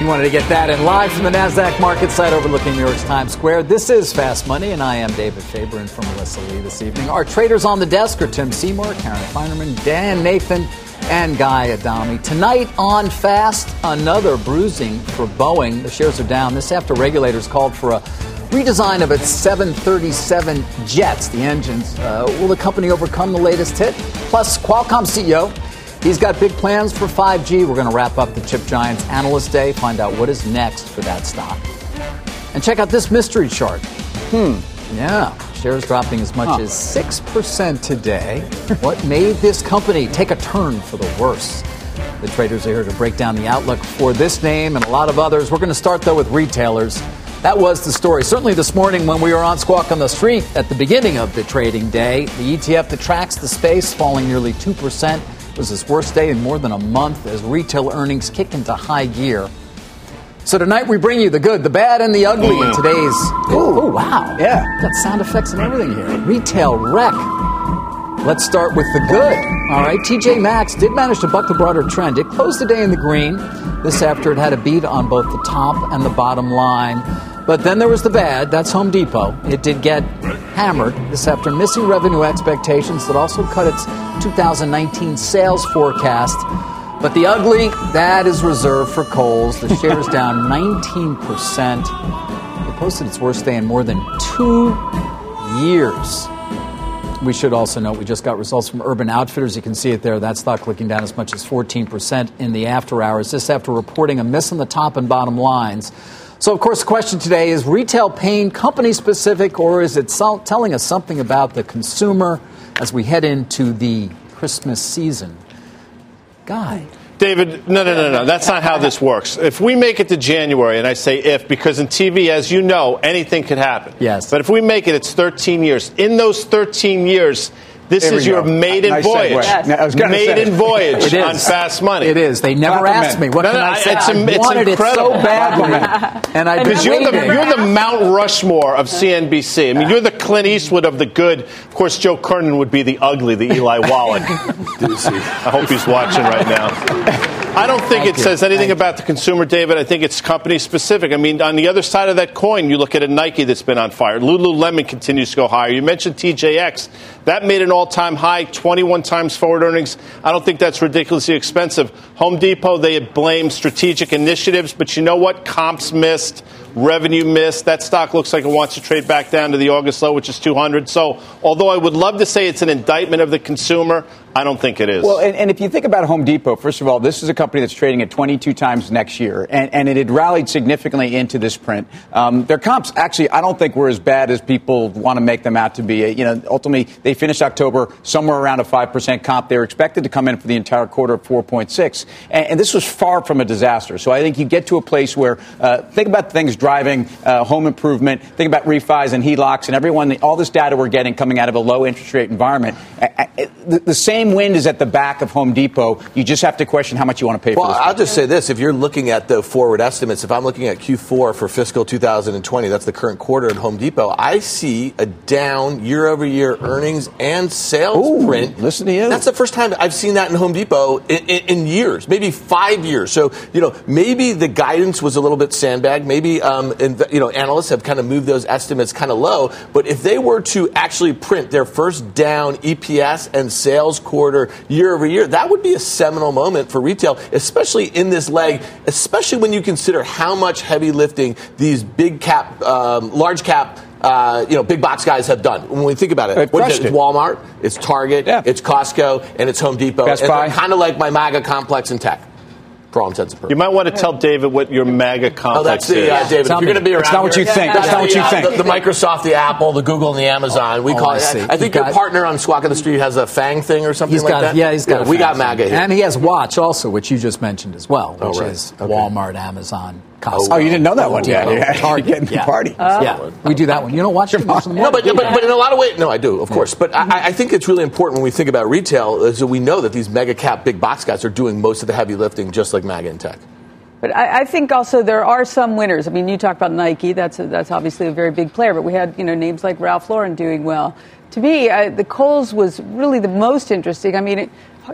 You wanted to get that in live from the NASDAQ market site overlooking New York's Times Square. This is Fast Money, and I am David Faber and for Melissa Lee this evening. Our traders on the desk are Tim Seymour, Karen Finerman, Dan Nathan, and Guy Adami. Tonight on Fast, another bruising for Boeing. The shares are down. This after regulators called for a redesign of its 737 jets, the engines. Uh, will the company overcome the latest hit? Plus, Qualcomm CEO He's got big plans for 5G. We're going to wrap up the Chip Giants Analyst Day, find out what is next for that stock. And check out this mystery chart. Hmm. Yeah. Shares dropping as much huh. as 6% today. what made this company take a turn for the worse? The traders are here to break down the outlook for this name and a lot of others. We're going to start, though, with retailers. That was the story. Certainly this morning when we were on Squawk on the Street at the beginning of the trading day, the ETF that tracks the space falling nearly 2% was his worst day in more than a month as retail earnings kick into high gear. So tonight we bring you the good, the bad, and the ugly in today's. Oh, wow. Yeah. Got sound effects and everything here. Retail wreck. Let's start with the good. All right, TJ Maxx did manage to buck the broader trend. It closed the day in the green. This after it had a beat on both the top and the bottom line. But then there was the bad. That's Home Depot. It did get hammered this after missing revenue expectations that also cut its 2019 sales forecast. But the ugly, that is reserved for Kohl's. The share is down 19%. It posted its worst day in more than two years. We should also note we just got results from Urban Outfitters. You can see it there. That stock clicking down as much as 14% in the after hours. This after reporting a miss on the top and bottom lines. So, of course, the question today is retail pain company specific, or is it telling us something about the consumer as we head into the Christmas season? Guy. David, no, no, no, no. That's not how this works. If we make it to January, and I say if, because in TV, as you know, anything could happen. Yes. But if we make it, it's 13 years. In those 13 years, this is your maiden nice voyage. Yes. Maiden voyage on fast money. It is. They never Compliment. asked me. What no, can no, I say? It's, I it's wanted incredible. it so badly, and I because you're the you're the Mount Rushmore of CNBC. I mean, you're the Clint Eastwood of the good. Of course, Joe Kernan would be the ugly, the Eli Wallach. I hope he's watching right now. I don't think Thank it you. says anything Thank about the consumer, David. I think it's company specific. I mean, on the other side of that coin, you look at a Nike that's been on fire. Lululemon continues to go higher. You mentioned TJX. That made an all time high, 21 times forward earnings. I don't think that's ridiculously expensive. Home Depot, they blame strategic initiatives, but you know what? Comps missed revenue missed. That stock looks like it wants to trade back down to the August low, which is 200. So, although I would love to say it's an indictment of the consumer, I don't think it is. Well, and, and, if you think about Home Depot, first of all, this is a company that's trading at 22 times next year, and, and it had rallied significantly into this print. Um, their comps, actually, I don't think were as bad as people want to make them out to be. You know, ultimately, they finished October somewhere around a 5% comp. They were expected to come in for the entire quarter at 4.6, and, and this was far from a disaster. So I think you get to a place where, uh, think about things driving uh, home improvement, think about refis and HELOCs and everyone, all this data we're getting coming out of a low interest rate environment. The, the same same wind is at the back of Home Depot. You just have to question how much you want to pay well, for this. I'll just say this. If you're looking at the forward estimates, if I'm looking at Q4 for fiscal 2020, that's the current quarter at Home Depot, I see a down year over year earnings and sales Ooh, print. Listen to you. That's the first time I've seen that in Home Depot in, in, in years, maybe five years. So, you know, maybe the guidance was a little bit sandbagged. Maybe um, and, you know, analysts have kind of moved those estimates kind of low. But if they were to actually print their first down EPS and sales quarter year over year, that would be a seminal moment for retail, especially in this leg, especially when you consider how much heavy lifting these big cap, um, large cap uh, you know, big box guys have done. When we think about it, what is it? it's Walmart, it's Target, yeah. it's Costco, and it's Home Depot. Best and Buy. kind of like my MAGA complex in tech. For all intents and purposes. You might want to tell David what your MAGA complex is. oh, that's the, uh, David, Tell if you're going to be around That's not what you here, think. That's not what you uh, think. The, the, Microsoft, the Apple, the Google, and the Amazon. We oh, call I it. see. I think You've your got, partner on Squawk on the Street has a Fang thing or something he's like got, that. Yeah, he's got. Yeah, we got MAGA here. and he has Watch also, which you just mentioned as well, which oh, right. is okay. Walmart, Amazon, Costco. Oh, you didn't know that one Yeah, yet. Target. You're getting yeah. party. Uh, yeah, we do that one. You don't watch it? No, but, but, but in a lot of ways, no, I do, of course. But I, I think it's really important when we think about retail is that we know that these mega cap big box guys are doing most of the heavy lifting, just like MAGA and tech. But I, I, think also there are some winners. I mean, you talk about Nike. That's a, that's obviously a very big player. But we had you know names like Ralph Lauren doing well. To me, I, the Kohl's was really the most interesting. I mean, it,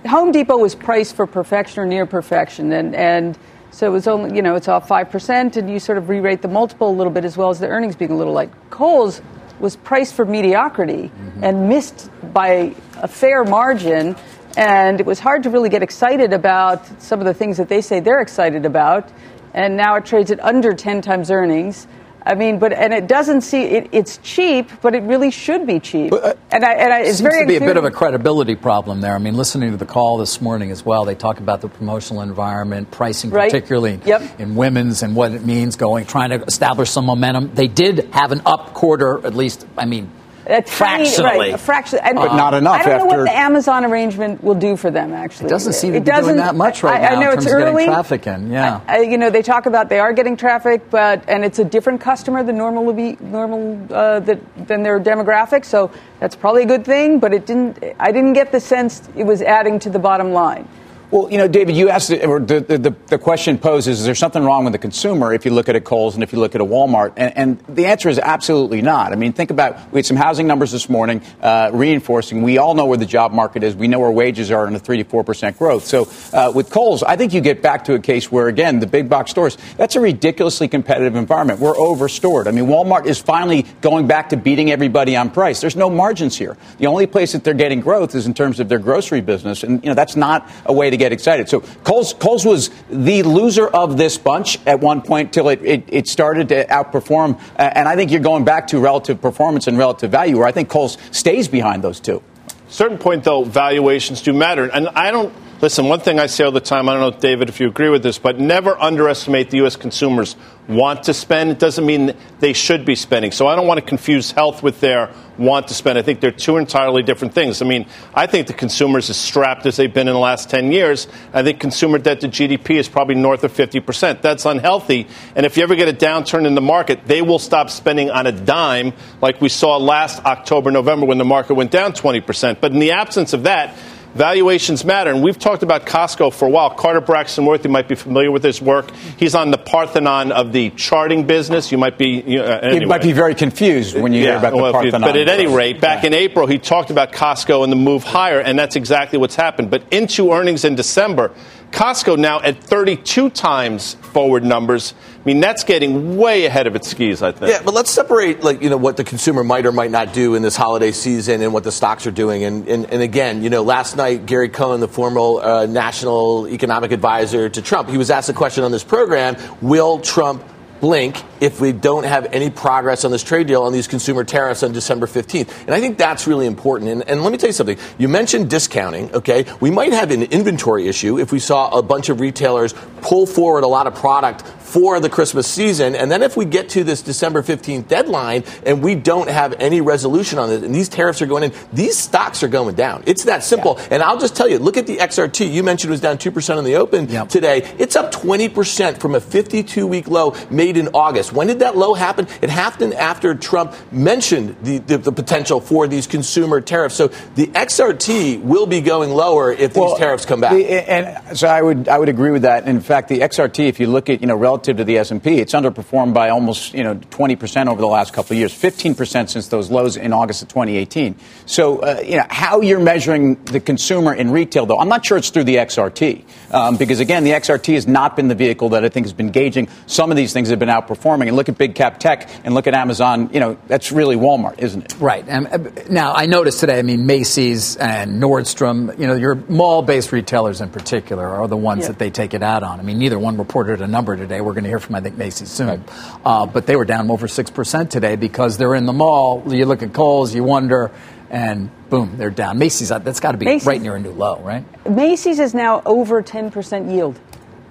Home Depot was priced for perfection or near perfection, and and so it was only you know it's off five percent, and you sort of re-rate the multiple a little bit as well as the earnings being a little light. Kohl's was priced for mediocrity mm-hmm. and missed by a fair margin and it was hard to really get excited about some of the things that they say they're excited about. And now it trades at under 10 times earnings. I mean, but and it doesn't see it, it's cheap, but it really should be cheap. But, uh, and I, and I, it's seems very to be a bit of a credibility problem there. I mean, listening to the call this morning as well, they talk about the promotional environment, pricing, right. particularly yep. in women's, and what it means going, trying to establish some momentum. They did have an up quarter, at least. I mean, a tiny, fractionally, right, a fraction, and, but not enough. I don't after... know what the Amazon arrangement will do for them. Actually, it doesn't seem to it be doing that much right I, now. I know in it's early. Of traffic in, yeah. I, you know, they talk about they are getting traffic, but and it's a different customer than normal be normal uh, that, than their demographic. So that's probably a good thing. But it didn't. I didn't get the sense it was adding to the bottom line. Well, you know, David, you asked, or the, the, the, question posed is, is there something wrong with the consumer if you look at a Kohl's and if you look at a Walmart? And, and the answer is absolutely not. I mean, think about, we had some housing numbers this morning uh, reinforcing, we all know where the job market is. We know where wages are in a 3 to 4% growth. So uh, with Kohl's, I think you get back to a case where, again, the big box stores, that's a ridiculously competitive environment. We're overstored. I mean, Walmart is finally going back to beating everybody on price. There's no margins here. The only place that they're getting growth is in terms of their grocery business. And, you know, that's not a way to get excited. So Kohl's, Kohl's was the loser of this bunch at one point till it, it, it started to outperform. Uh, and I think you're going back to relative performance and relative value, where I think Kohl's stays behind those two. Certain point, though, valuations do matter. And I don't Listen, one thing I say all the time, I don't know, David, if you agree with this, but never underestimate the U.S. consumers want to spend. It doesn't mean they should be spending. So I don't want to confuse health with their want to spend. I think they're two entirely different things. I mean, I think the consumers as strapped as they've been in the last 10 years. I think consumer debt to GDP is probably north of 50%. That's unhealthy. And if you ever get a downturn in the market, they will stop spending on a dime like we saw last October, November when the market went down 20%. But in the absence of that, Valuations matter, and we've talked about Costco for a while. Carter Braxton Worth, you might be familiar with his work. He's on the Parthenon of the charting business. You might be. You uh, know, anyway. You might be very confused when you yeah, hear about well, the Parthenon. But at any rate, back yeah. in April, he talked about Costco and the move higher, and that's exactly what's happened. But into earnings in December, Costco now at 32 times forward numbers. I mean, that's getting way ahead of its skis, I think. Yeah, but let's separate, like, you know, what the consumer might or might not do in this holiday season and what the stocks are doing. And, and, and again, you know, last night, Gary Cohn, the former uh, national economic advisor to Trump, he was asked a question on this program Will Trump blink if we don't have any progress on this trade deal on these consumer tariffs on December 15th. And I think that's really important. And, and, let me tell you something. You mentioned discounting, okay? We might have an inventory issue if we saw a bunch of retailers pull forward a lot of product for the Christmas season. And then if we get to this December 15th deadline and we don't have any resolution on it and these tariffs are going in, these stocks are going down. It's that simple. Yeah. And I'll just tell you, look at the XRT. You mentioned it was down 2% in the open yep. today. It's up 20% from a 52 week low made in August. When did that low happen? It happened after Trump mentioned the, the, the potential for these consumer tariffs. So the XRT will be going lower if these well, tariffs come back. The, and so I would I would agree with that. In fact, the XRT, if you look at you know relative relative to the S&P. It's underperformed by almost, you know, 20% over the last couple of years, 15% since those lows in August of 2018. So, uh, you know, how you're measuring the consumer in retail, though, I'm not sure it's through the XRT. Um, because, again, the XRT has not been the vehicle that I think has been gauging. Some of these things have been outperforming. And look at big cap tech and look at Amazon. You know, that's really Walmart, isn't it? Right. And uh, now, I noticed today, I mean, Macy's and Nordstrom, you know, your mall based retailers in particular are the ones yeah. that they take it out on. I mean, neither one reported a number today. We're going to hear from, I think, Macy's soon. Right. Uh, but they were down over 6% today because they're in the mall. You look at Kohl's, you wonder, and boom, they're down. Macy's, uh, that's got to be Macy's, right near a new low, right? Macy's is now over 10% yield,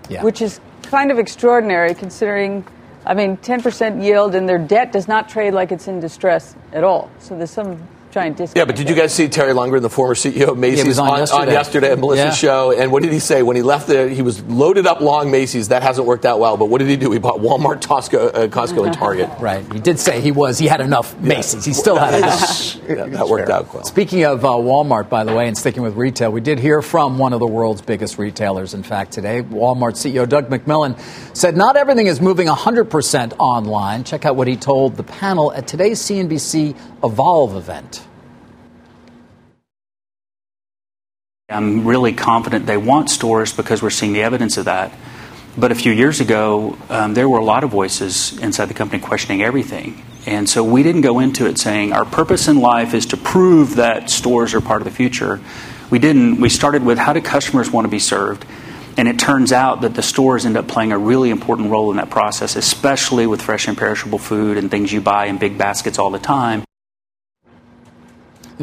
yeah. which is kind of extraordinary considering, I mean, 10% yield and their debt does not trade like it's in distress at all. So there's some giant discount. Yeah, but did you guys see Terry Lundgren, the former CEO of Macy's, yeah, on, on, yesterday. on, yesterday. at Melissa's yeah. show? And what did he say when he left? The, he was loaded up long Macy's. That hasn't worked out well. But what did he do? He bought Walmart, Costco, uh, Costco, and Target. right. He did say he was. He had enough Macy's. He still had enough. yeah, that worked fair. out well. Speaking of uh, Walmart, by the way, and sticking with retail, we did hear from one of the world's biggest retailers. In fact, today, Walmart CEO Doug McMillan said not everything is moving 100% online. Check out what he told the panel at today's CNBC Evolve event. I'm really confident they want stores because we're seeing the evidence of that. But a few years ago, um, there were a lot of voices inside the company questioning everything. And so we didn't go into it saying our purpose in life is to prove that stores are part of the future. We didn't. We started with how do customers want to be served? And it turns out that the stores end up playing a really important role in that process, especially with fresh and perishable food and things you buy in big baskets all the time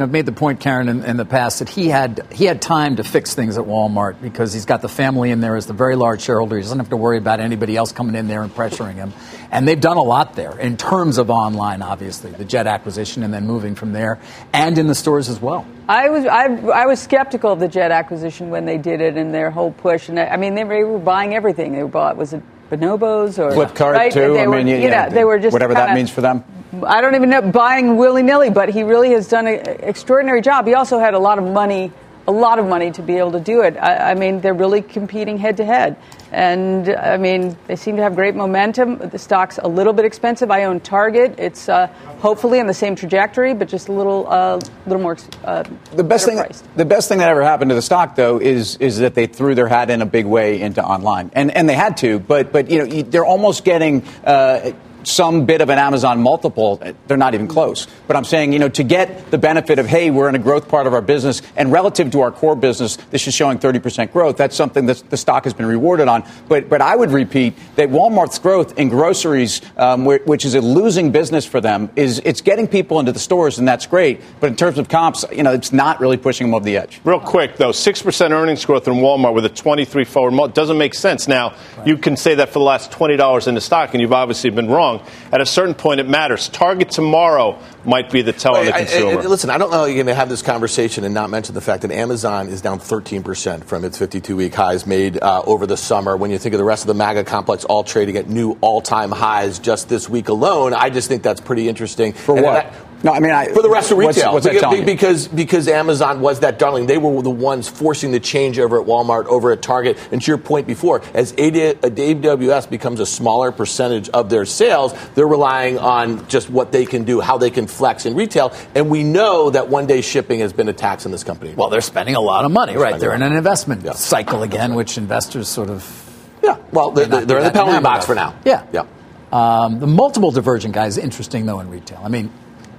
I've made the point, Karen, in, in, the past that he had he had time to fix things at Walmart because he's got the family in there as the very large shareholder. He doesn't have to worry about anybody else coming in there and pressuring him. And they've done a lot there in terms of online, obviously, the Jet acquisition and then moving from there, and in the stores as well. I was I, I was skeptical of the Jet acquisition when they did it and their whole push. And I, I mean, they were buying everything. They bought was it bonobos or Flipkart right? too. I mean, were, you know, they were just whatever kinda, that means for them. I don't even know buying willy nilly, but he really has done an extraordinary job. He also had a lot of money, a lot of money to be able to do it. I, I mean, they're really competing head to head, and I mean, they seem to have great momentum. The stock's a little bit expensive. I own Target. It's uh, hopefully on the same trajectory, but just a little, uh, little more. Uh, the best thing, priced. the best thing that ever happened to the stock, though, is is that they threw their hat in a big way into online, and and they had to, but but you know they're almost getting uh, some bit of an Amazon multiple, they're not even close. But I'm saying, you know, to get the benefit of, hey, we're in a growth part of our business, and relative to our core business, this is showing 30% growth. That's something that the stock has been rewarded on. But, but I would repeat that Walmart's growth in groceries, um, which is a losing business for them, is it's getting people into the stores, and that's great. But in terms of comps, you know, it's not really pushing them over the edge. Real quick, though, 6% earnings growth in Walmart with a 23 forward doesn't make sense. Now, right. you can say that for the last $20 in the stock, and you've obviously been wrong wrong. At a certain point, it matters. Target tomorrow might be the tell on the consumer. I, I, listen, I don't know how you're going to have this conversation and not mention the fact that Amazon is down 13% from its 52 week highs made uh, over the summer. When you think of the rest of the MAGA complex all trading at new all time highs just this week alone, I just think that's pretty interesting. For and what? No, I mean I, for the rest of retail, what's, what's because, because, because Amazon was that darling. They were the ones forcing the change over at Walmart, over at Target. And to your point before, as AWS becomes a smaller percentage of their sales, they're relying on just what they can do, how they can flex in retail. And we know that one day shipping has been a tax in this company. Well, they're spending a lot of money, they're right? They're in an investment yeah. cycle again, which investors sort of yeah. Well, they're, they're, they're in the penalty box for now. Yeah. Yeah. Um, the multiple divergent guy is interesting though in retail. I mean,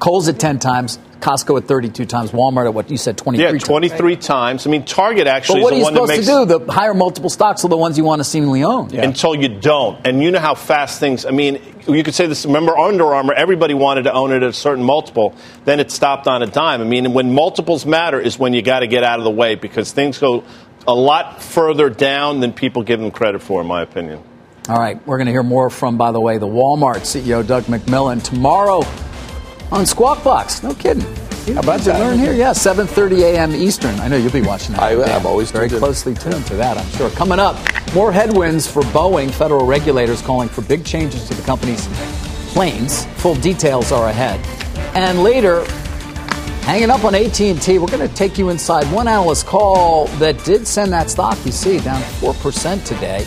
Kohl's at 10 times, Costco at 32 times, Walmart at what you said, 23 times. Yeah, 23 times. times. I mean, Target actually but what is the one that makes. to do? The higher multiple stocks are the ones you want to seemingly own. Yeah. Until you don't. And you know how fast things, I mean, you could say this, remember Under Armour, everybody wanted to own it at a certain multiple. Then it stopped on a dime. I mean, when multiples matter is when you got to get out of the way because things go a lot further down than people give them credit for, in my opinion. All right, we're going to hear more from, by the way, the Walmart CEO, Doug McMillan, tomorrow on Squawk Box. No kidding. How about that? Learn here, yeah, 7:30 a.m. Eastern. I know you'll be watching that. I, am always very closely tuned to that. I'm sure. Coming up, more headwinds for Boeing. Federal regulators calling for big changes to the company's planes. Full details are ahead. And later, hanging up on AT&T, we're going to take you inside one analyst call that did send that stock you see down four percent today.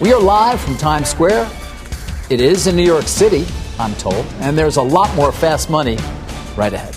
We are live from Times Square It is in New York City, I'm told, and there's a lot more fast money right ahead.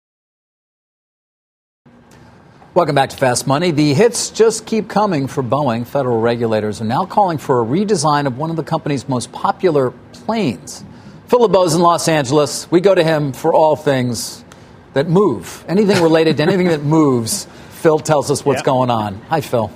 Welcome back to Fast Money. The hits just keep coming for Boeing. Federal regulators are now calling for a redesign of one of the company's most popular planes. Phil LeBeau's in Los Angeles. We go to him for all things that move. Anything related to anything that moves, Phil tells us what's Yep. going on. Hi, Phil.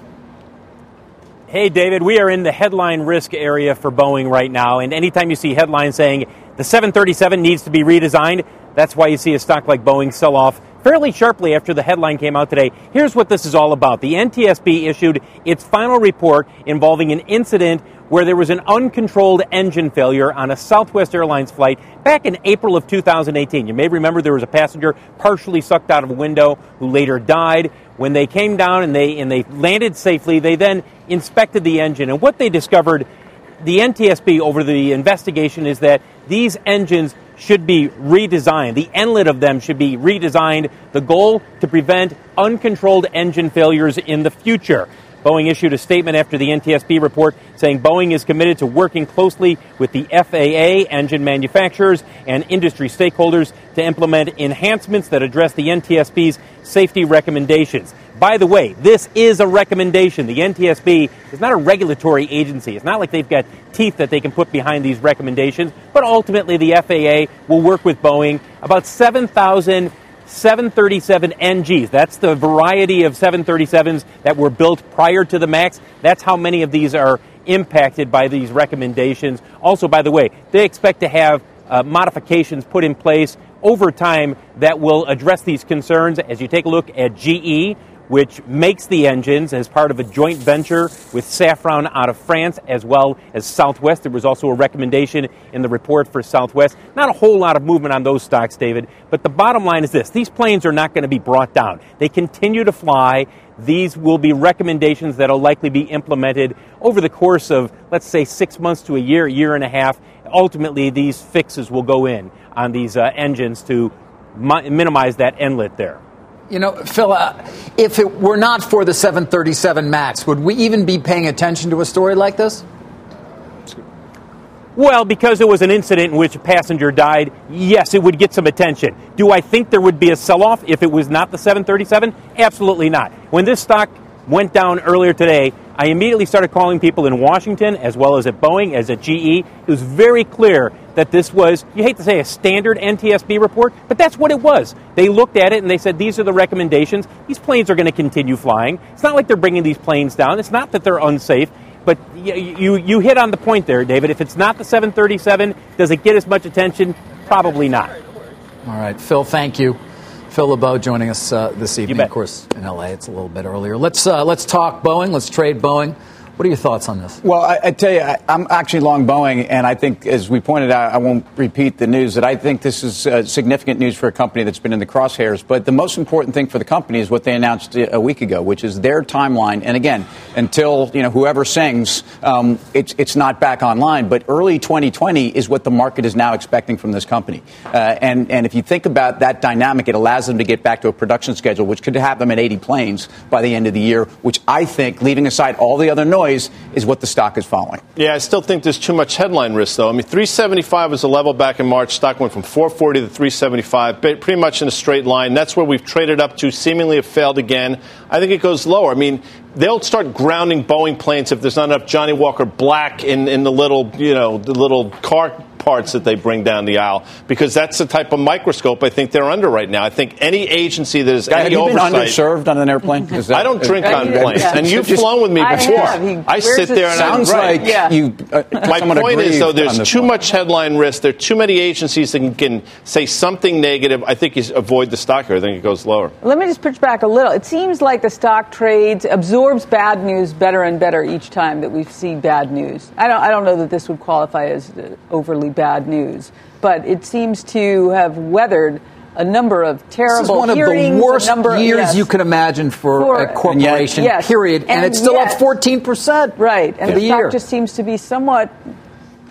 Hey, David, we are in the headline risk area for Boeing right now. And anytime you see headlines saying the 737 needs to be redesigned, that's why you see a stock like Boeing sell off fairly sharply after the headline came out today. Here's what this is all about. The NTSB issued its final report involving an incident where there was an uncontrolled engine failure on a Southwest Airlines flight back in April of 2018. You may remember there was a passenger partially sucked out of a window who later died. When they came down and they and they landed safely, they then inspected the engine and what they discovered the NTSB over the investigation is that these engines should be redesigned. The inlet of them should be redesigned. The goal to prevent uncontrolled engine failures in the future. Boeing issued a statement after the NTSB report saying Boeing is committed to working closely with the FAA, engine manufacturers, and industry stakeholders to implement enhancements that address the NTSB's safety recommendations. By the way, this is a recommendation. The NTSB is not a regulatory agency. It's not like they've got teeth that they can put behind these recommendations, but ultimately the FAA will work with Boeing. About 7,000 737 NGs. That's the variety of 737s that were built prior to the MAX. That's how many of these are impacted by these recommendations. Also, by the way, they expect to have uh, modifications put in place over time that will address these concerns. As you take a look at GE, which makes the engines as part of a joint venture with Safran out of France as well as Southwest. There was also a recommendation in the report for Southwest. Not a whole lot of movement on those stocks, David, but the bottom line is this these planes are not going to be brought down. They continue to fly. These will be recommendations that will likely be implemented over the course of, let's say, six months to a year, year and a half. Ultimately, these fixes will go in on these uh, engines to mi- minimize that inlet there. You know, Phil, uh, if it were not for the 737 MAX, would we even be paying attention to a story like this? Well, because it was an incident in which a passenger died, yes, it would get some attention. Do I think there would be a sell off if it was not the 737? Absolutely not. When this stock went down earlier today, I immediately started calling people in Washington as well as at Boeing, as at GE. It was very clear that this was, you hate to say a standard NTSB report, but that's what it was. They looked at it and they said, these are the recommendations. These planes are going to continue flying. It's not like they're bringing these planes down. It's not that they're unsafe. But you, you, you hit on the point there, David. If it's not the 737, does it get as much attention? Probably not. All right, Phil, thank you. Phil LeBeau joining us uh, this evening. Of course, in LA, it's a little bit earlier. Let's uh, let's talk Boeing. Let's trade Boeing. What are your thoughts on this? Well, I, I tell you, I, I'm actually long Boeing, and I think, as we pointed out, I won't repeat the news, that I think this is uh, significant news for a company that's been in the crosshairs. But the most important thing for the company is what they announced a week ago, which is their timeline. And again, until you know whoever sings, um, it's it's not back online. But early 2020 is what the market is now expecting from this company. Uh, and and if you think about that dynamic, it allows them to get back to a production schedule, which could have them at 80 planes by the end of the year. Which I think, leaving aside all the other noise, is what the stock is following. Yeah, I still think there's too much headline risk, though. I mean, 375 was a level back in March. Stock went from 440 to 375, pretty much in a straight line. That's where we've traded up to, seemingly have failed again. I think it goes lower. I mean, they'll start grounding Boeing planes if there's not enough Johnnie Walker Black in, in the little, you know, the little car parts that they bring down the aisle because that's the type of microscope I think they're under right now. I think any agency that is Guy, any have you oversight. been underserved on an airplane? Is that- I don't drink on planes, yeah. and you've Just- flown with me before. have. He I sit there and Sounds I'm like Yeah. you. Uh, my point is, though, there's too one. much headline risk. There are too many agencies that can, can say something negative. I think you avoid the stock here. I think it goes lower. Let me just push back a little. It seems like the stock trades absorbs bad news better and better each time that we see bad news. I don't, I don't know that this would qualify as uh, overly bad news, but it seems to have weathered a number of terrible This is one of hearings, the worst number, years yes. you could imagine for, For- a corporation, Yes. period. And, And it's still yet- up 14%. Right, and the the stock year. just seems to be somewhat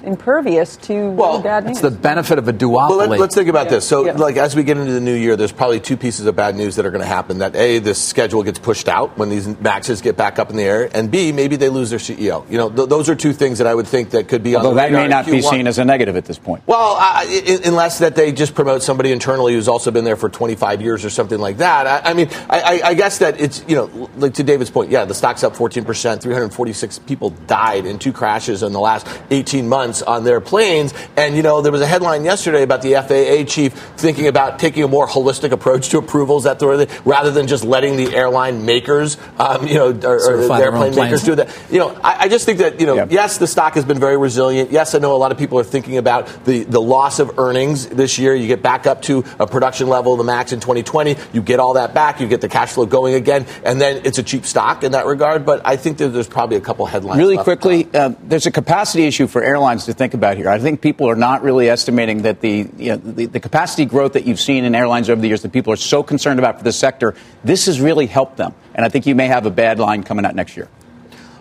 impervious to Well, bad news. It's the benefit of a duopoly. Well, let, us think about this. So, Yeah. like, as we get into the new year, there's probably two pieces of bad news that are going to happen. That A, this schedule gets pushed out when these maxes get back up in the air, and B, maybe they lose their CEO. You know, th- those are two things that I would think that could be Although on the that radar may not be seen as a negative at this point. Well, I, I, unless that they just promote somebody internally who's also been there for 25 years or something like that. I, I mean, I, I, I guess that it's, you know, like to David's point, yeah, the stock's up 14%. 346 people died in two crashes in the last 18 months on their planes. And, you know, there was a headline yesterday about the FAA chief thinking about taking a more holistic approach to approvals that rather than just letting the airline makers, um, you know, or, or the airplane makers do that. You know, I, I just think that, you know, Yeah. yes, the stock has been very resilient. Yes, I know a lot of people are thinking about the, the loss of earnings this year. You get back up to a production level of the max in 2020. You get all that back. You get the cash flow going again. And then it's a cheap stock in that regard. But I think that there's probably a couple headlines. Really quickly, uh, there's a capacity issue for airlines to think about here. I think people are not really estimating that the, you know, the the capacity growth that you've seen in airlines over the years that people are so concerned about for the sector. This has really helped them, and I think you may have a bad line coming out next year.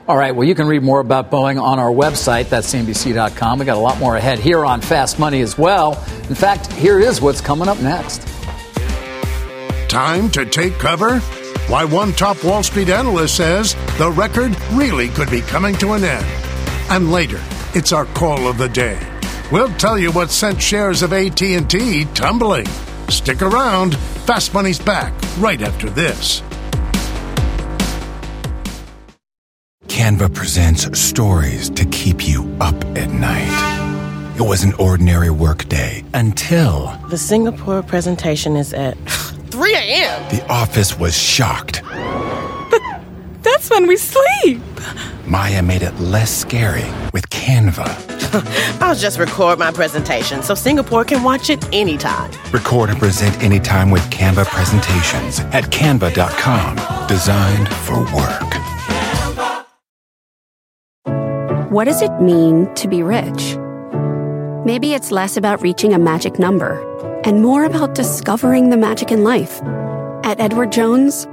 All right, well, you can read more about Boeing on our website. That's CNBC.com. We got a lot more ahead here on Fast Money as well. In fact, here is what's coming up next. Time to take cover? Why, one top Wall Street analyst says the record really could be coming to an end. And later, it's our call of the day. We'll tell you what sent shares of AT&T tumbling. Stick around. Fast Money's back right after this. Canva presents stories to keep you up at night. It was an ordinary workday until The Singapore presentation is at 3 a.m. the office was shocked. That's when we sleep. Maya made it less scary with Canva. I'll just record my presentation so Singapore can watch it anytime. Record and present anytime with Canva presentations at canva.com. Designed for work. What does it mean to be rich? Maybe it's less about reaching a magic number and more about discovering the magic in life. At Edward Jones,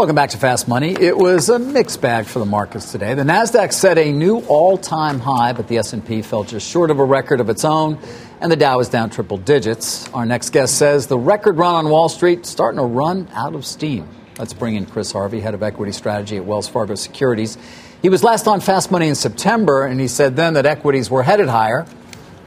Welcome back to Fast Money. It was a mixed bag for the markets today. The Nasdaq set a new all-time high, but the S&P fell just short of a record of its own, and the Dow is down triple digits. Our next guest says the record run on Wall Street starting to run out of steam. Let's bring in Chris Harvey, head of equity strategy at Wells Fargo Securities. He was last on Fast Money in September, and he said then that equities were headed higher,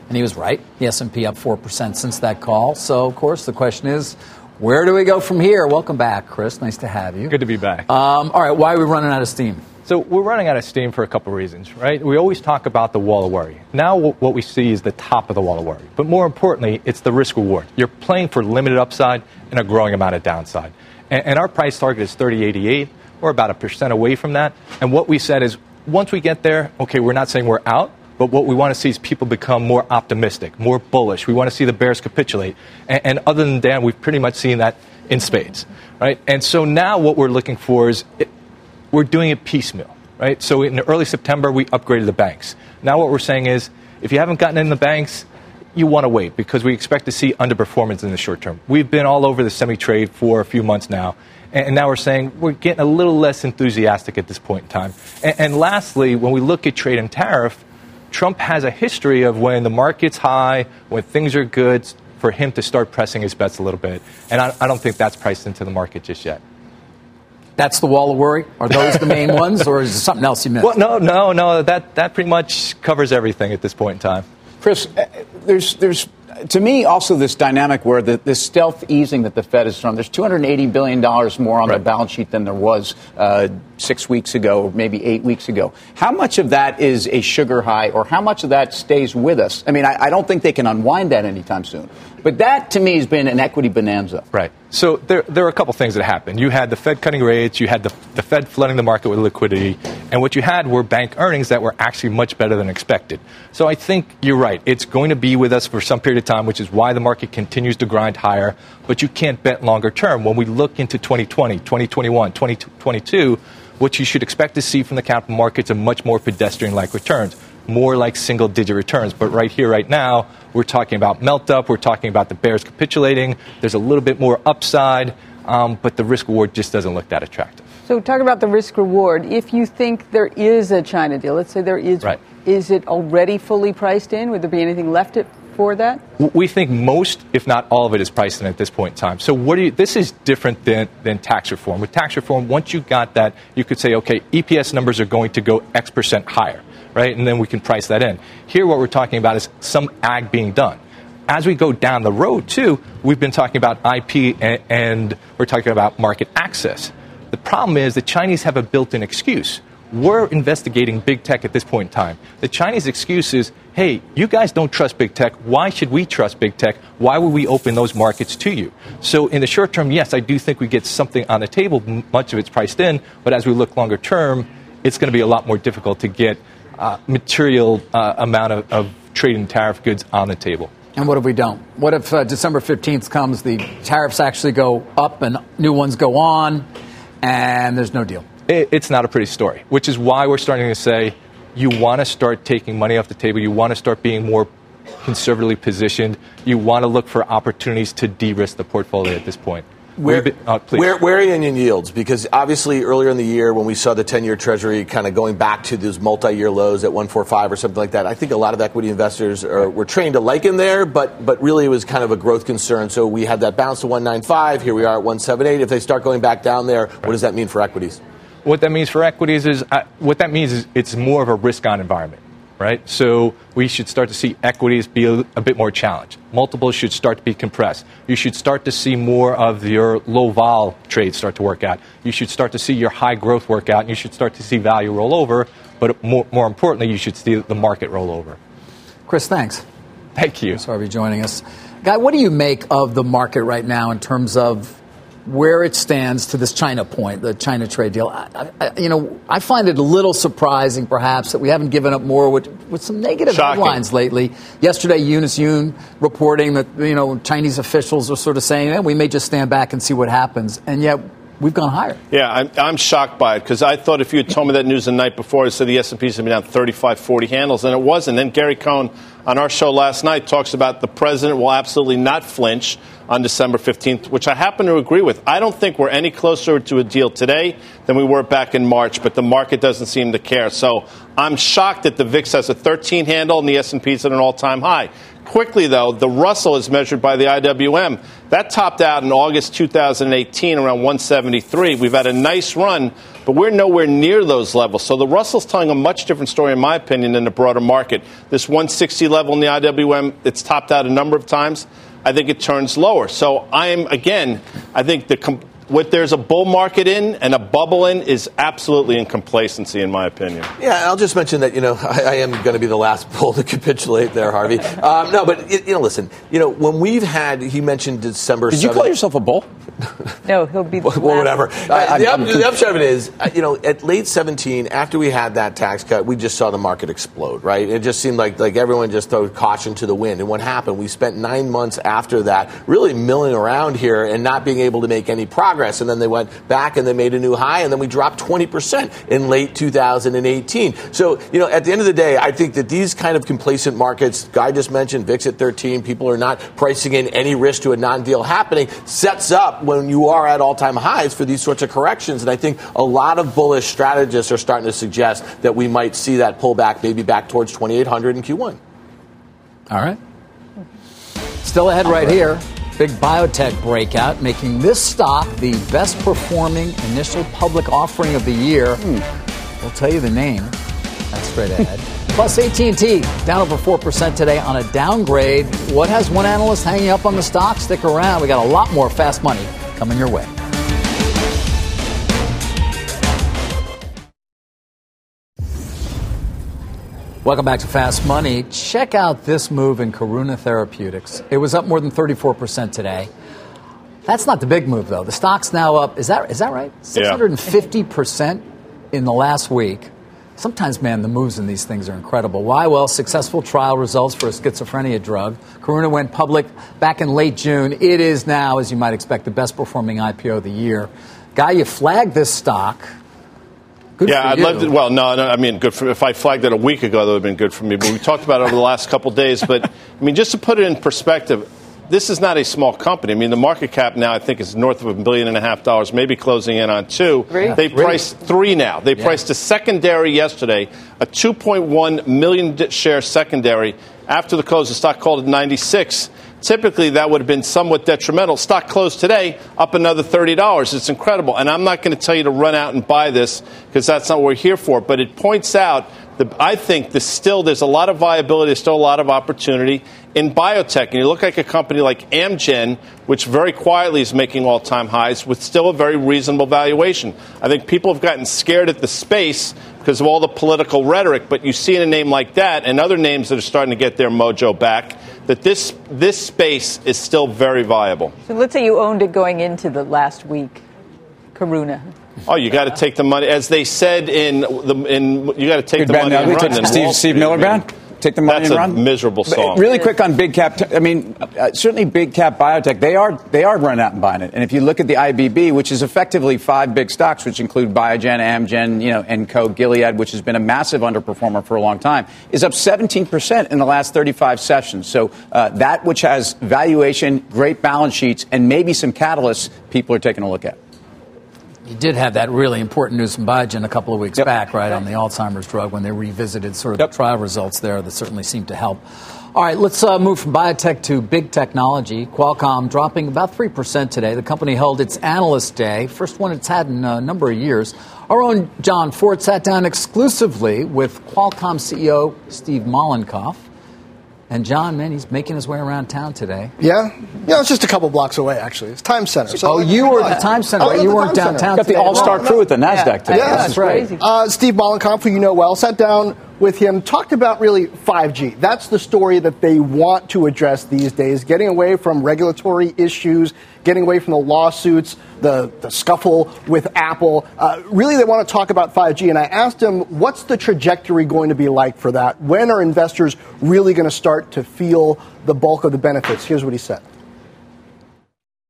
and he was right. The S&P up 4% since that call. So, of course, the question is, where do we go from here? Welcome back, Chris. Nice to have you. Good to be back. Um, all right, why are we running out of steam? So we're running out of steam for a couple of reasons, right? We always talk about the wall of worry. Now what we see is the top of the wall of worry. But more importantly, it's the risk reward. You're playing for limited upside and a growing amount of downside. And, and our price target is 3088. We're about a percent away from that. And what we said is once we get there, okay, we're not saying we're out, but what we want to see is people become more optimistic, more bullish. We want to see the bears capitulate. And, and other than that, we've pretty much seen that in spades, right? And so now what we're looking for is it, we're doing it piecemeal, right? So in early September, we upgraded the banks. Now what we're saying is if you haven't gotten in the banks, you want to wait because we expect to see underperformance in the short term. We've been all over the semi trade for a few months now. And now we're saying we're getting a little less enthusiastic at this point in time. And, and lastly, when we look at trade and tariff, Trump has a history of when the market's high, when things are good, for him to start pressing his bets a little bit. And I, I don't think that's priced into the market just yet. That's the wall of worry. Are those the main ones, or is it something else you missed? Well, no, no, no. That that pretty much covers everything at this point in time. Chris, uh, there's there's to me also this dynamic where the, this stealth easing that the Fed has done. There's 280 billion dollars more on right. the balance sheet than there was uh, six weeks ago, or maybe eight weeks ago. How much of that is a sugar high, or how much of that stays with us? I mean, I, I don't think they can unwind that anytime soon. But that, to me, has been an equity bonanza. Right. So there, there are a couple things that happened. You had the Fed cutting rates, you had the, the Fed flooding the market with liquidity, and what you had were bank earnings that were actually much better than expected. So I think you're right. It's going to be with us for some period of time, which is why the market continues to grind higher, but you can't bet longer term. When we look into 2020, 2021, 2022, what you should expect to see from the capital markets are much more pedestrian like returns more like single digit returns. But right here, right now, we're talking about melt up, we're talking about the bears capitulating, there's a little bit more upside, um, but the risk reward just doesn't look that attractive. So, talk about the risk reward. If you think there is a China deal, let's say there is, right. is it already fully priced in? Would there be anything left it for that? We think most, if not all of it, is priced in at this point in time. So what do you, this is different than, than tax reform. With tax reform, once you got that, you could say, okay, EPS numbers are going to go X percent higher right? And then we can price that in. Here, what we're talking about is some ag being done. As we go down the road, too, we've been talking about IP and, and we're talking about market access. The problem is the Chinese have a built in excuse. We're investigating big tech at this point in time. The Chinese excuse is hey, you guys don't trust big tech. Why should we trust big tech? Why would we open those markets to you? So, in the short term, yes, I do think we get something on the table. Much of it's priced in. But as we look longer term, it's going to be a lot more difficult to get uh, material uh, amount of, of trade and tariff goods on the table. And what if we don't? What if uh, December 15th comes, the tariffs actually go up and new ones go on, and there's no deal? It, it's not a pretty story, which is why we're starting to say you want to start taking money off the table, you want to start being more conservatively positioned, you want to look for opportunities to de risk the portfolio at this point. Where, uh, where, where, are union yields? Because obviously, earlier in the year, when we saw the 10 year Treasury kind of going back to those multi year lows at 145 or something like that, I think a lot of equity investors are, were trained to like in there, but, but really it was kind of a growth concern. So we had that bounce to 195. Here we are at 178. If they start going back down there, what does that mean for equities? What that means for equities is uh, what that means is it's more of a risk on environment right? So we should start to see equities be a, a, bit more challenged. Multiples should start to be compressed. You should start to see more of your low vol trades start to work out. You should start to see your high growth work out, and you should start to see value roll over. But more, more importantly, you should see the market roll over. Chris, thanks. Thank you. Sorry for joining us. Guy, what do you make of the market right now in terms of where it stands to this China point, the China trade deal. I, I, you know, I find it a little surprising, perhaps, that we haven't given up more with, with some negative Shocking. headlines lately. Yesterday, Eunice Yoon reporting that you know Chinese officials are sort of saying, eh, we may just stand back and see what happens, and yet we've gone higher. Yeah, I'm, I'm shocked by it because I thought if you had told me that news the night before, I said the S&P's had been down 35, 40 handles, and it wasn't. Then Gary Cohn on our show last night talks about the president will absolutely not flinch on December 15th, which I happen to agree with. I don't think we're any closer to a deal today than we were back in March, but the market doesn't seem to care. So I'm shocked that the VIX has a 13 handle and the S&P is at an all-time high. Quickly, though, the Russell is measured by the IWM. That topped out in August 2018 around 173. We've had a nice run, but we're nowhere near those levels. So the Russell's telling a much different story, in my opinion, than the broader market. This 160 level in the IWM, it's topped out a number of times. I think it turns lower. So I'm, again, I think the what there's a bull market in and a bubble in is absolutely in complacency, in my opinion. Yeah, I'll just mention that you know I, I am going to be the last bull to capitulate there, Harvey. Um, no, but you know, listen, you know when we've had, he mentioned December. Did 7th, you call yourself a bull? no, he'll be well, whatever. Uh, the, up, the, upshot of it is, uh, you know, at late 17, after we had that tax cut, we just saw the market explode. Right? It just seemed like like everyone just threw caution to the wind. And what happened? We spent nine months after that really milling around here and not being able to make any progress progress. And then they went back and they made a new high, and then we dropped 20% in late 2018. So, you know, at the end of the day, I think that these kind of complacent markets, Guy just mentioned VIX at 13, people are not pricing in any risk to a non deal happening, sets up when you are at all time highs for these sorts of corrections. And I think a lot of bullish strategists are starting to suggest that we might see that pullback maybe back towards 2,800 in Q1. All right. Still ahead right here. Big biotech breakout, making this stock the best performing initial public offering of the year. We'll tell you the name. That's straight ahead. Plus, AT&T down over 4% today on a downgrade. What has one analyst hanging up on the stock? Stick around. We got a lot more fast money coming your way. Welcome back to Fast Money. Check out this move in Karuna Therapeutics. It was up more than 34% today. That's not the big move, though. The stock's now up. Is that is that right? 650% in the last week. Sometimes, man, the moves in these things are incredible. Why? Well, successful trial results for a schizophrenia drug. Karuna went public back in late June. It is now, as you might expect, the best performing IPO of the year. Guy, you flagged this stock. Good yeah, I'd love to. Well, no, no, I mean, good for, if I flagged it a week ago, that would have been good for me. But we talked about it over the last couple of days. But I mean, just to put it in perspective, this is not a small company. I mean, the market cap now, I think, is north of a billion and a half dollars, maybe closing in on two. They Really? priced three now. They priced a secondary yesterday, a 2.1 million share secondary. After the close, the stock called at 96. Typically, that would have been somewhat detrimental. Stock closed today up another $30. It's incredible. And I'm not going to tell you to run out and buy this because that's not what we're here for. But it points out that I think there's still there's a lot of viability, there's still a lot of opportunity in biotech. And you look like a company like Amgen, which very quietly is making all-time highs with still a very reasonable valuation. I think people have gotten scared at the space because of all the political rhetoric, but you see in a name like that and other names that are starting to get their mojo back that this this space is still very viable. So let's say you owned it going into the last week, Karuna. Oh, you got to take the money, as they said in the in. You got to take Good the bad money and Nelly, run. Steve, Steve Street. Miller I mean, band. Take the money That's and a run. miserable But song. Really quick on big cap. I mean, uh, certainly big cap biotech. They are they are running out and buying it. And if you look at the IBB, which is effectively five big stocks, which include Biogen, Amgen, you know, and Co. Gilead, which has been a massive underperformer for a long time, is up 17 percent in the last 35 sessions. So uh, that which has valuation, great balance sheets, and maybe some catalysts, people are taking a look at. You did have that really important news from Biogen a couple of weeks back, right, on the Alzheimer's drug when they revisited sort of the trial results there that certainly seemed to help. All right, let's uh, move from biotech to big technology. Qualcomm dropping about 3% today. The company held its analyst day, first one it's had in a number of years. Our own Jon Fortt sat down exclusively with Qualcomm CEO Steve Mollenkopf. And Jon, man, he's making his way around town today. Yeah, yeah, it's just a couple blocks away. Actually, it's Time Center. Oh, you were at the Time Center, I right? You weren't Time Center. downtown Got the all-star No, crew at the NASDAQ today. Yeah, That's right. Uh, Steve Mollenkopf, who you know well, sat down with him, talked about really 5G. That's the story that they want to address these days, getting away from regulatory issues, getting away from the lawsuits, the, the scuffle with Apple. Uh, really, they want to talk about 5G. And I asked him, what's the trajectory going to be like for that? When are investors really going to start to feel the bulk of the benefits? Here's what he said.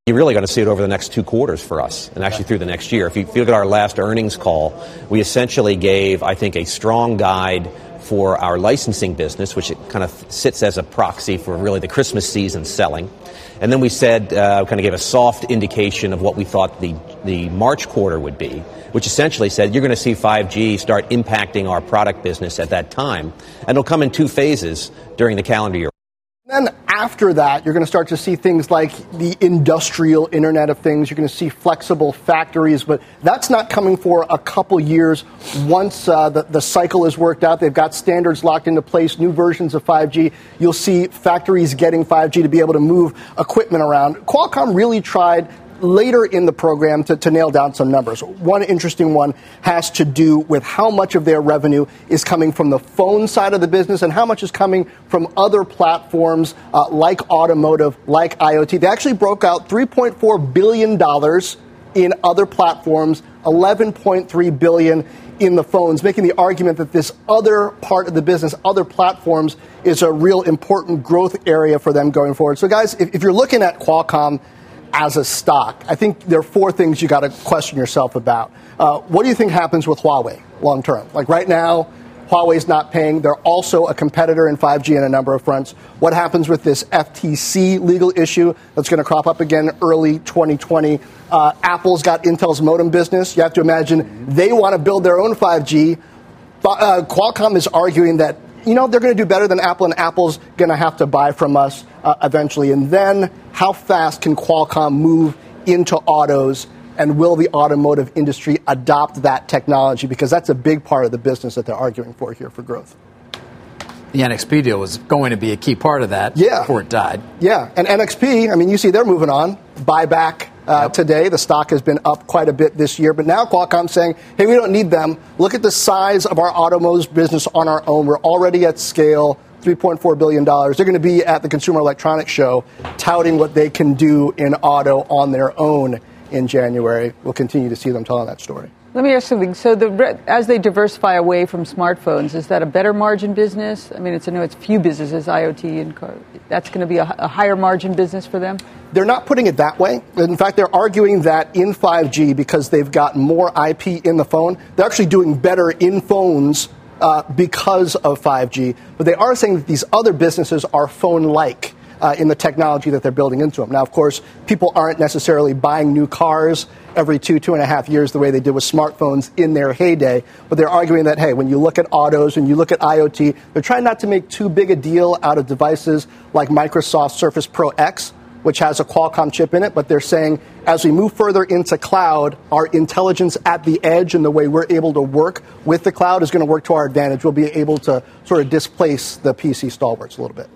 You're really going to see it over the next two quarters for us, and actually through the next year. If you, if you look at our last earnings call, we essentially gave, I think, a strong guide for our licensing business, which it kind of sits as a proxy for really the Christmas season selling. And then we said, uh, kind of gave a soft indication of what we thought the, the March quarter would be, which essentially said you're going to see 5G start impacting our product business at that time. And it'll come in two phases during the calendar year. Then after that, you're going to start to see things like the industrial Internet of Things. You're going to see flexible factories, but that's not coming for a couple years. Once uh, the, the cycle is worked out, they've got standards locked into place, new versions of 5G. You'll see factories getting 5G to be able to move equipment around. Qualcomm really tried later in the program to, to nail down some numbers. One interesting one has to do with how much of their revenue is coming from the phone side of the business and how much is coming from other platforms uh, like automotive, like IoT. They actually broke out $3.4 billion in other platforms, 11.3 billion in the phones, making the argument that this other part of the business, other platforms, is a real important growth area for them going forward. So, guys, if, if you're looking at Qualcomm, as a stock. I think there are four things you got to question yourself about. Uh, what do you think happens with Huawei long term? Like right now, Huawei's not paying. They're also a competitor in 5G in a number of fronts. What happens with this FTC legal issue that's going to crop up again early 2020? Uh, Apple's got Intel's modem business. You have to imagine they want to build their own 5G. Uh, Qualcomm is arguing that you know, they're going to do better than Apple, and Apple's going to have to buy from us uh, eventually. And then, how fast can Qualcomm move into autos? And will the automotive industry adopt that technology? Because that's a big part of the business that they're arguing for here for growth. The NXP deal was going to be a key part of that yeah. before it died. Yeah, and NXP, I mean, you see they're moving on. Buyback uh, yep. today. The stock has been up quite a bit this year, but now Qualcomm's saying, hey, we don't need them. Look at the size of our automotive business on our own. We're already at scale. $3.4 billion. They're going to be at the Consumer Electronics Show touting what they can do in auto on their own in January. We'll continue to see them telling that story. Let me ask something. So, the, as they diversify away from smartphones, is that a better margin business? I mean, it's I know it's few businesses, IoT and car. That's going to be a, a higher margin business for them. They're not putting it that way. In fact, they're arguing that in 5G, because they've got more IP in the phone, they're actually doing better in phones uh, because of 5G. But they are saying that these other businesses are phone like. Uh, in the technology that they're building into them. Now, of course, people aren't necessarily buying new cars every two, two and a half years the way they did with smartphones in their heyday. But they're arguing that, hey, when you look at autos and you look at IoT, they're trying not to make too big a deal out of devices like Microsoft Surface Pro X, which has a Qualcomm chip in it, but they're saying as we move further into cloud, our intelligence at the edge and the way we're able to work with the cloud is going to work to our advantage. We'll be able to sort of displace the PC stalwarts a little bit.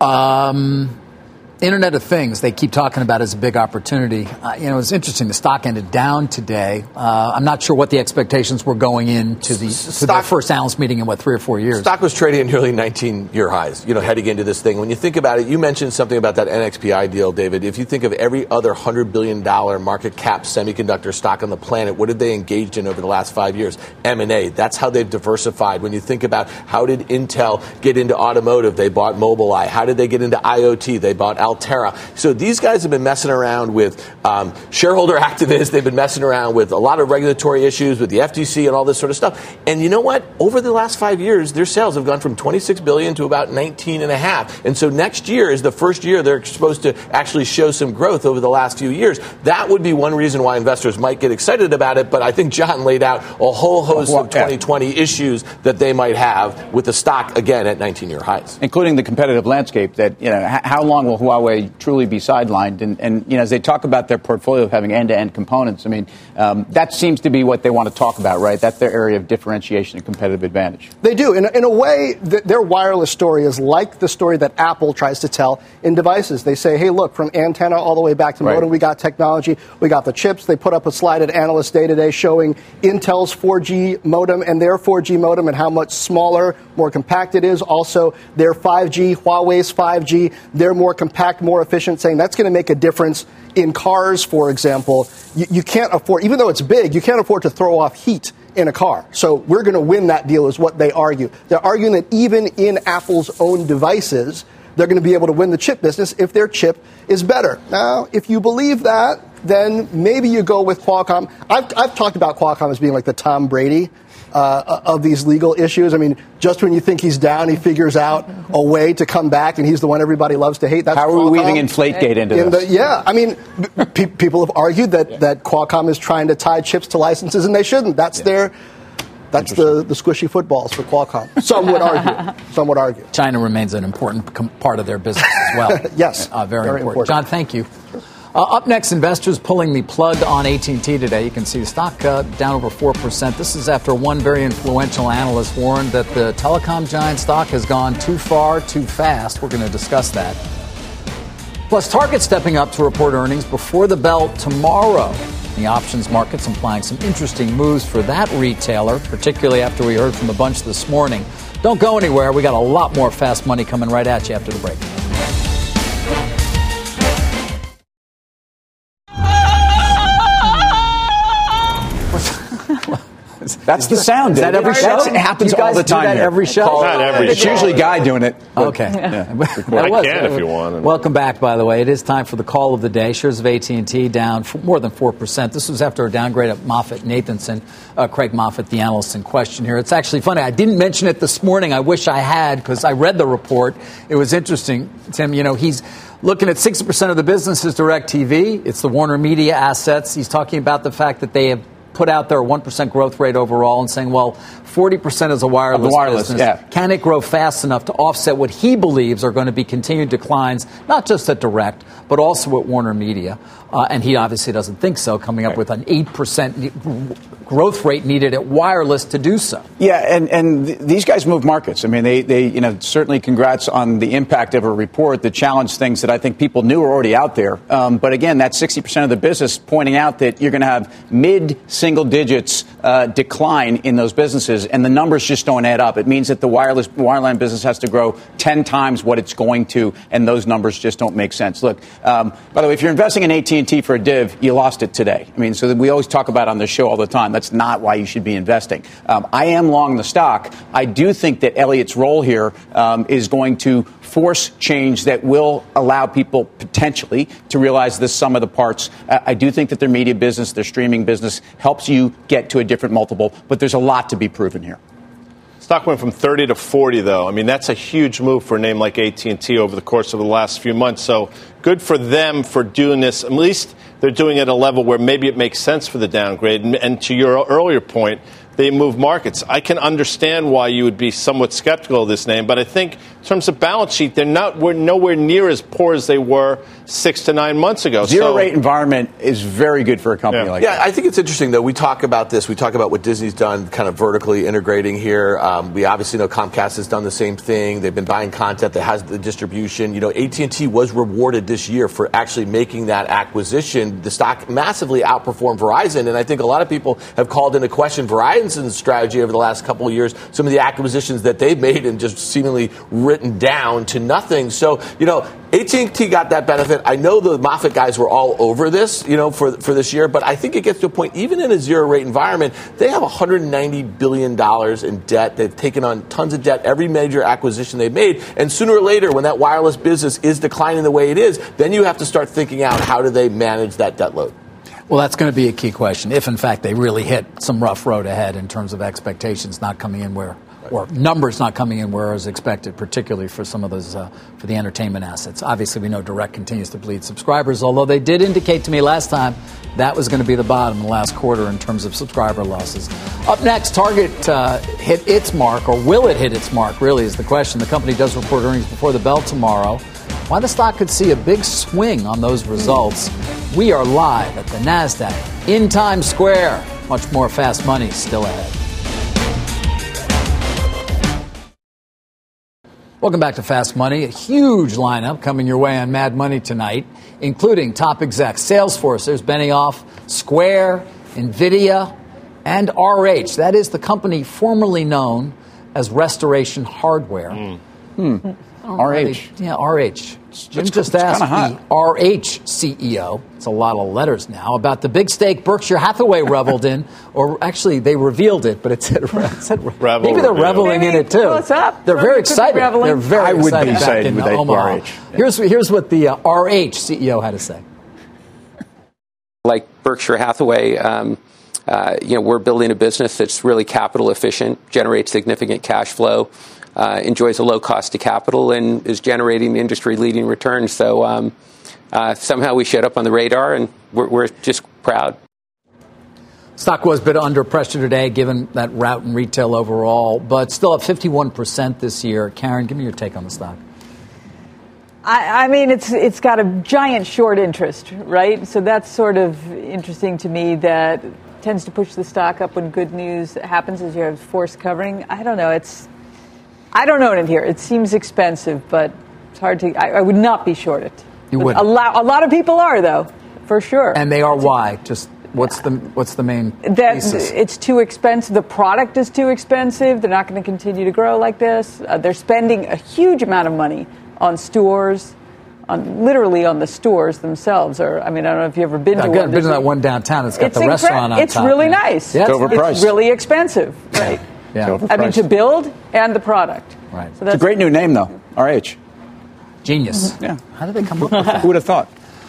Um, Internet of Things, they keep talking about as a big opportunity. Uh, you know, it's interesting. The stock ended down today. Uh, I'm not sure what the expectations were going into the to their first analyst meeting in what three or four years. Stock was trading at nearly 19-year highs. You know, heading into this thing. When you think about it, you mentioned something about that NXPI deal, David. If you think of every other hundred billion dollar market cap semiconductor stock on the planet, what did they engage in over the last five years? M&A. That's how they've diversified. When you think about how did Intel get into automotive, they bought Mobileye. How did they get into IoT? They bought Altera. So these guys have been messing around with um, shareholder activists. They've been messing around with a lot of regulatory issues with the FTC and all this sort of stuff. And you know what? Over the last five years, their sales have gone from 26 billion to about 19 and a half. And so next year is the first year they're supposed to actually show some growth over the last few years. That would be one reason why investors might get excited about it. But I think Jon laid out a whole host well, of 2020 yeah. issues that they might have with the stock again at 19 year highs, including the competitive landscape. That you know, how long will Huawei truly be sidelined. And, and you know, as they talk about their portfolio of having end-to-end components, I mean, um, that seems to be what they want to talk about, right? That's their area of differentiation and competitive advantage. They do. In, in a way, th- their wireless story is like the story that Apple tries to tell in devices. They say, hey, look, from antenna all the way back to right. modem, we got technology, we got the chips. They put up a slide at Analyst Day today showing Intel's 4G modem and their 4G modem and how much smaller, more compact it is. Also, their 5G, Huawei's 5G, they're more compact, more efficient, saying that's going to make a difference in cars, for example. You, you can't afford, even though it's big, you can't afford to throw off heat in a car. So we're going to win that deal, is what they argue. They're arguing that even in Apple's own devices, they're going to be able to win the chip business if their chip is better. Now, if you believe that, then maybe you go with Qualcomm. I've, I've talked about Qualcomm as being like the Tom Brady uh, of these legal issues. I mean, just when you think he's down, he figures out a way to come back, and he's the one everybody loves to hate. That's How are we weaving Inflategate into in this? The, yeah, I mean, pe- people have argued that, that Qualcomm is trying to tie chips to licenses, and they shouldn't. That's yeah. their that's the, the squishy footballs for Qualcomm. Some would argue. Some would argue. China remains an important com- part of their business as well. yes, uh, very, very important. important. Jon, thank you. Uh, up next, investors pulling the plug on AT&T today. You can see the stock uh, down over 4%. This is after one very influential analyst warned that the telecom giant stock has gone too far, too fast. We're going to discuss that. Plus, Target stepping up to report earnings before the bell tomorrow. The options market's implying some interesting moves for that retailer, particularly after we heard from a bunch this morning. Don't go anywhere. We got a lot more fast money coming right at you after the break. That's the sound. Is that every show? it happens all the time. every show. Not every it's show. usually Guy doing it. Okay. Yeah. I was, can if you want. Welcome back. By the way, it is time for the call of the day. Shares of AT and T down more than four percent. This was after a downgrade at MoffettNathanson. Uh, Craig Moffett, the analyst in question here. It's actually funny. I didn't mention it this morning. I wish I had because I read the report. It was interesting, Tim. You know, he's looking at 60% of the business is DirecTV. It's the Warner Media assets. He's talking about the fact that they have put out there a 1% growth rate overall and saying, well, 40% is a wireless, wireless, business. yeah. Can it grow fast enough to offset what he believes are going to be continued declines, not just at Direct, but also at Warner Media? Uh, and he obviously doesn't think so, coming up with an 8% growth rate needed at wireless to do so. Yeah, and, and th- these guys move markets. I mean, they, they, you know, certainly congrats on the impact of a report that challenged things that I think people knew were already out there. Um, but again, that's 60% of the business pointing out that you're going to have mid single digits uh, decline in those businesses, and the numbers just don't add up. It means that the wireless wireline business has to grow 10 times what it's going to, and those numbers just don't make sense. Look, um, by the way, if you're investing in AT&T for a div, you lost it today. I mean, so we always talk about on the show all the time. That's not why you should be investing. Um, I am long the stock. I do think that Elliott's role here um, is going to force change that will allow people potentially to realize the sum of the parts. Uh, I do think that their media business, their streaming business, helps you get to a different multiple, but there's a lot to be proven here. Stock went from 30 to 40, though. I mean, that's a huge move for a name like AT&T over the course of the last few months. So good for them for doing this. At least they're doing it at a level where maybe it makes sense for the downgrade. And, and to your earlier point, they move markets. I can understand why you would be somewhat skeptical of this name, but I think in terms of balance sheet, they're not we're nowhere near as poor as they were six to nine months ago. Zero So- rate environment is very good for a company like yeah, that. I think it's interesting though. We talk about this. We talk about what Disney's done, kind of vertically integrating here. Um, we obviously know Comcast has done the same thing. They've been buying content that has the distribution. You know, AT and T was rewarded this year for actually making that acquisition. The stock massively outperformed Verizon, and I think a lot of people have called into question Verizon's strategy over the last couple of years. Some of the acquisitions that they've made and just seemingly written down to nothing. So, you know, AT&T got that benefit. I know the Moffett guys were all over this, you know, for, for this year, but I think it gets to a point, even in a zero rate environment, they have $190 billion in debt. They've taken on tons of debt every major acquisition they've made. And sooner or later, when that wireless business is declining the way it is, then you have to start thinking out how do they manage that debt load. Well, that's going to be a key question. If, in fact, they really hit some rough road ahead in terms of expectations not coming in where, or numbers not coming in where as expected, particularly for some of those, uh, for the entertainment assets. Obviously, we know Direct continues to bleed subscribers, although they did indicate to me last time that was going to be the bottom in the last quarter in terms of subscriber losses. Up next, Target uh, hit its mark, or will it hit its mark, really, is the question. The company does report earnings before the bell tomorrow. Why the stock could see a big swing on those results. We are live at the NASDAQ in Times Square. Much more fast money still ahead. Welcome back to Fast Money. A huge lineup coming your way on Mad Money tonight, including top execs, Salesforce, there's Benioff, Square, NVIDIA, and RH. That is the company formerly known as Restoration Hardware. Hmm. RH. Yeah, RH. Jim It's- just it's asked the RH CEO, it's a lot of letters now, about the big stake Berkshire Hathaway reveled in, or actually they revealed it, but it said, it said Revel maybe they're revealed. reveling in it too. What's up? They're very they could be excited. They're very I would be excited back excited in with Omaha. RH. Here's, here's what the uh, RH CEO had to say. like Berkshire Hathaway, um, uh, you know, we're building a business that's really capital efficient, generates significant cash flow, uh, enjoys a low cost of capital, and is generating industry leading returns. So um, uh, somehow we showed up on the radar, and we're, we're just proud. Stock was a bit under pressure today, given that route in retail overall, but still up 51% this year. Karen, give me your take on the stock. I, I mean, it's it's got a giant short interest, right? So that's sort of interesting to me. That tends to push the stock up when good news happens, as you have forced covering. I don't know. It's I don't know it in here. It seems expensive, but it's hard to. I, I would not be short it. You wouldn't. A lot, a lot of people are though, for sure. And they are why? Just what's the what's the main that thesis? it's too expensive. The product is too expensive. They're not going to continue to grow like this. Uh, they're spending a huge amount of money on stores, on literally on the stores themselves. Or I mean, I don't know if you've ever been Yeah, to I've one. been to that one downtown. It's got It's the incre- restaurant on It's top. really yeah. nice. Yeah, It's really expensive, right? Yeah. I mean, to build and the product. Right. So It's a great new name, though. RH. Genius. Yeah. How did they come up with that? Who would have thought?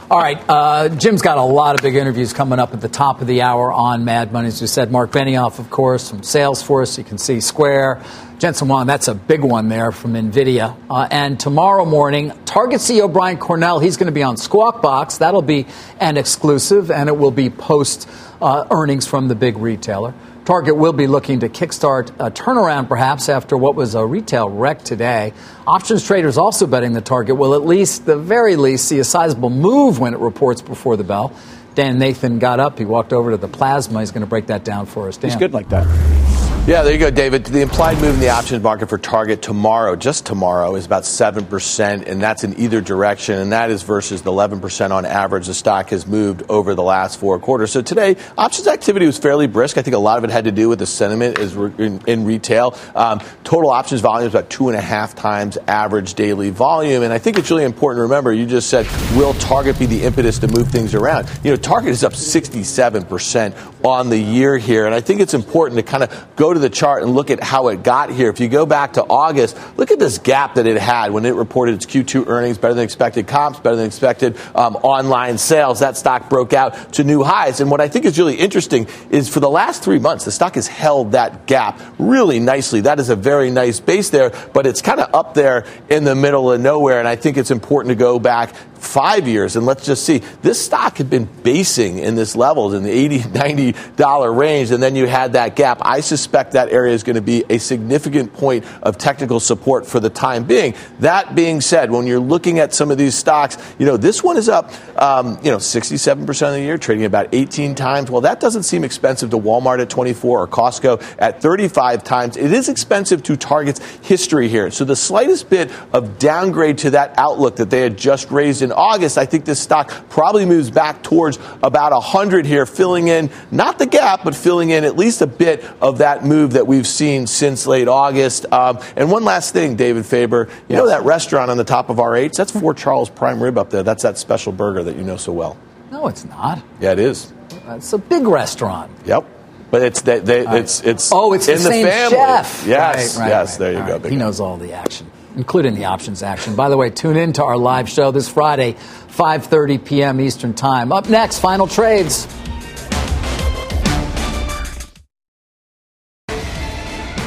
All right, uh, Jim's got a lot of big interviews coming up at the top of the hour on Mad Money. As you said, Marc Benioff, of course, from Salesforce. You can see Square, Jensen Huang, that's a big one there from NVIDIA. Uh, and tomorrow morning, Target CEO Brian Cornell, he's going to be on Squawk Box. That'll be an exclusive, and it will be post uh, earnings from the big retailer. Target will be looking to kickstart a turnaround perhaps after what was a retail wreck today. Options traders also betting the Target will at least, the very least, see a sizable move when it reports before the bell. Dan Nathan got up. He walked over to the plasma. He's going to break that down for us. Dan. He's good like that. Yeah, there you go, David. The implied move in the options market for Target tomorrow, just tomorrow, is about 7%, and that's in either direction, and that is versus the 11% on average the stock has moved over the last four quarters. So today, options activity was fairly brisk. I think a lot of it had to do with the sentiment is in, in retail. Um, total options volume is about two and a half times average daily volume, and I think it's really important to remember, you just said, will Target be the impetus to move things around? You know, Target is up 67% on the year here, and I think it's important to kind of go to the chart and look at how it got here. If you go back to August, look at this gap that it had when it reported its Q2 earnings, better than expected comps, better than expected um, online sales. That stock broke out to new highs. And what I think is really interesting is for the last three months, the stock has held that gap really nicely. That is a very nice base there, but it's kind of up there in the middle of nowhere. And I think it's important to go back five years and let's just see this stock had been basing in this levels in the 80 90 dollar range and then you had that gap i suspect that area is going to be a significant point of technical support for the time being. That being said when you're looking at some of these stocks you know this one is up um, you know 67% of the year trading about 18 times. Well that doesn't seem expensive to walmart at 24 or costco at 35 times. It is expensive to target's history here. So the slightest bit of downgrade to that outlook that they had just raised in August, I think this stock probably moves back towards about 100 here, filling in not the gap, but filling in at least a bit of that move that we've seen since late August. Um, and one last thing, David Faber, you yes. know that restaurant on the top of RH? That's Fort Charles Prime Rib up there. That's that special burger that you know so well. No, it's not. Yeah, it is. It's a big restaurant. Yep. But it's they, they, it's it's oh it's in the, the family. Chef. Yes, right, right, yes. There you right. go. He knows all the action including the options action. By the way, tune in to our live show this Friday, 5:30 p.m. Eastern Time. Up next, final trades.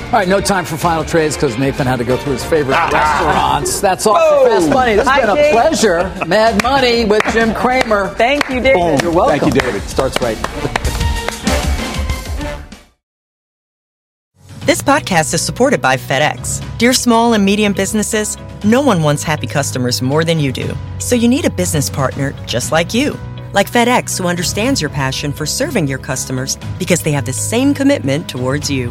All right, no time for final trades because Nathan had to go through his favorite ah, restaurants. That's all for Fast Money. This has been a Dave. pleasure. Mad Money with Jim Cramer. Thank you, David. Boom. You're welcome. Thank you, David. Starts right. This podcast is supported by FedEx. Dear small and medium businesses, no one wants happy customers more than you do. So you need a business partner just like you. Like FedEx, who understands your passion for serving your customers because they have the same commitment towards you.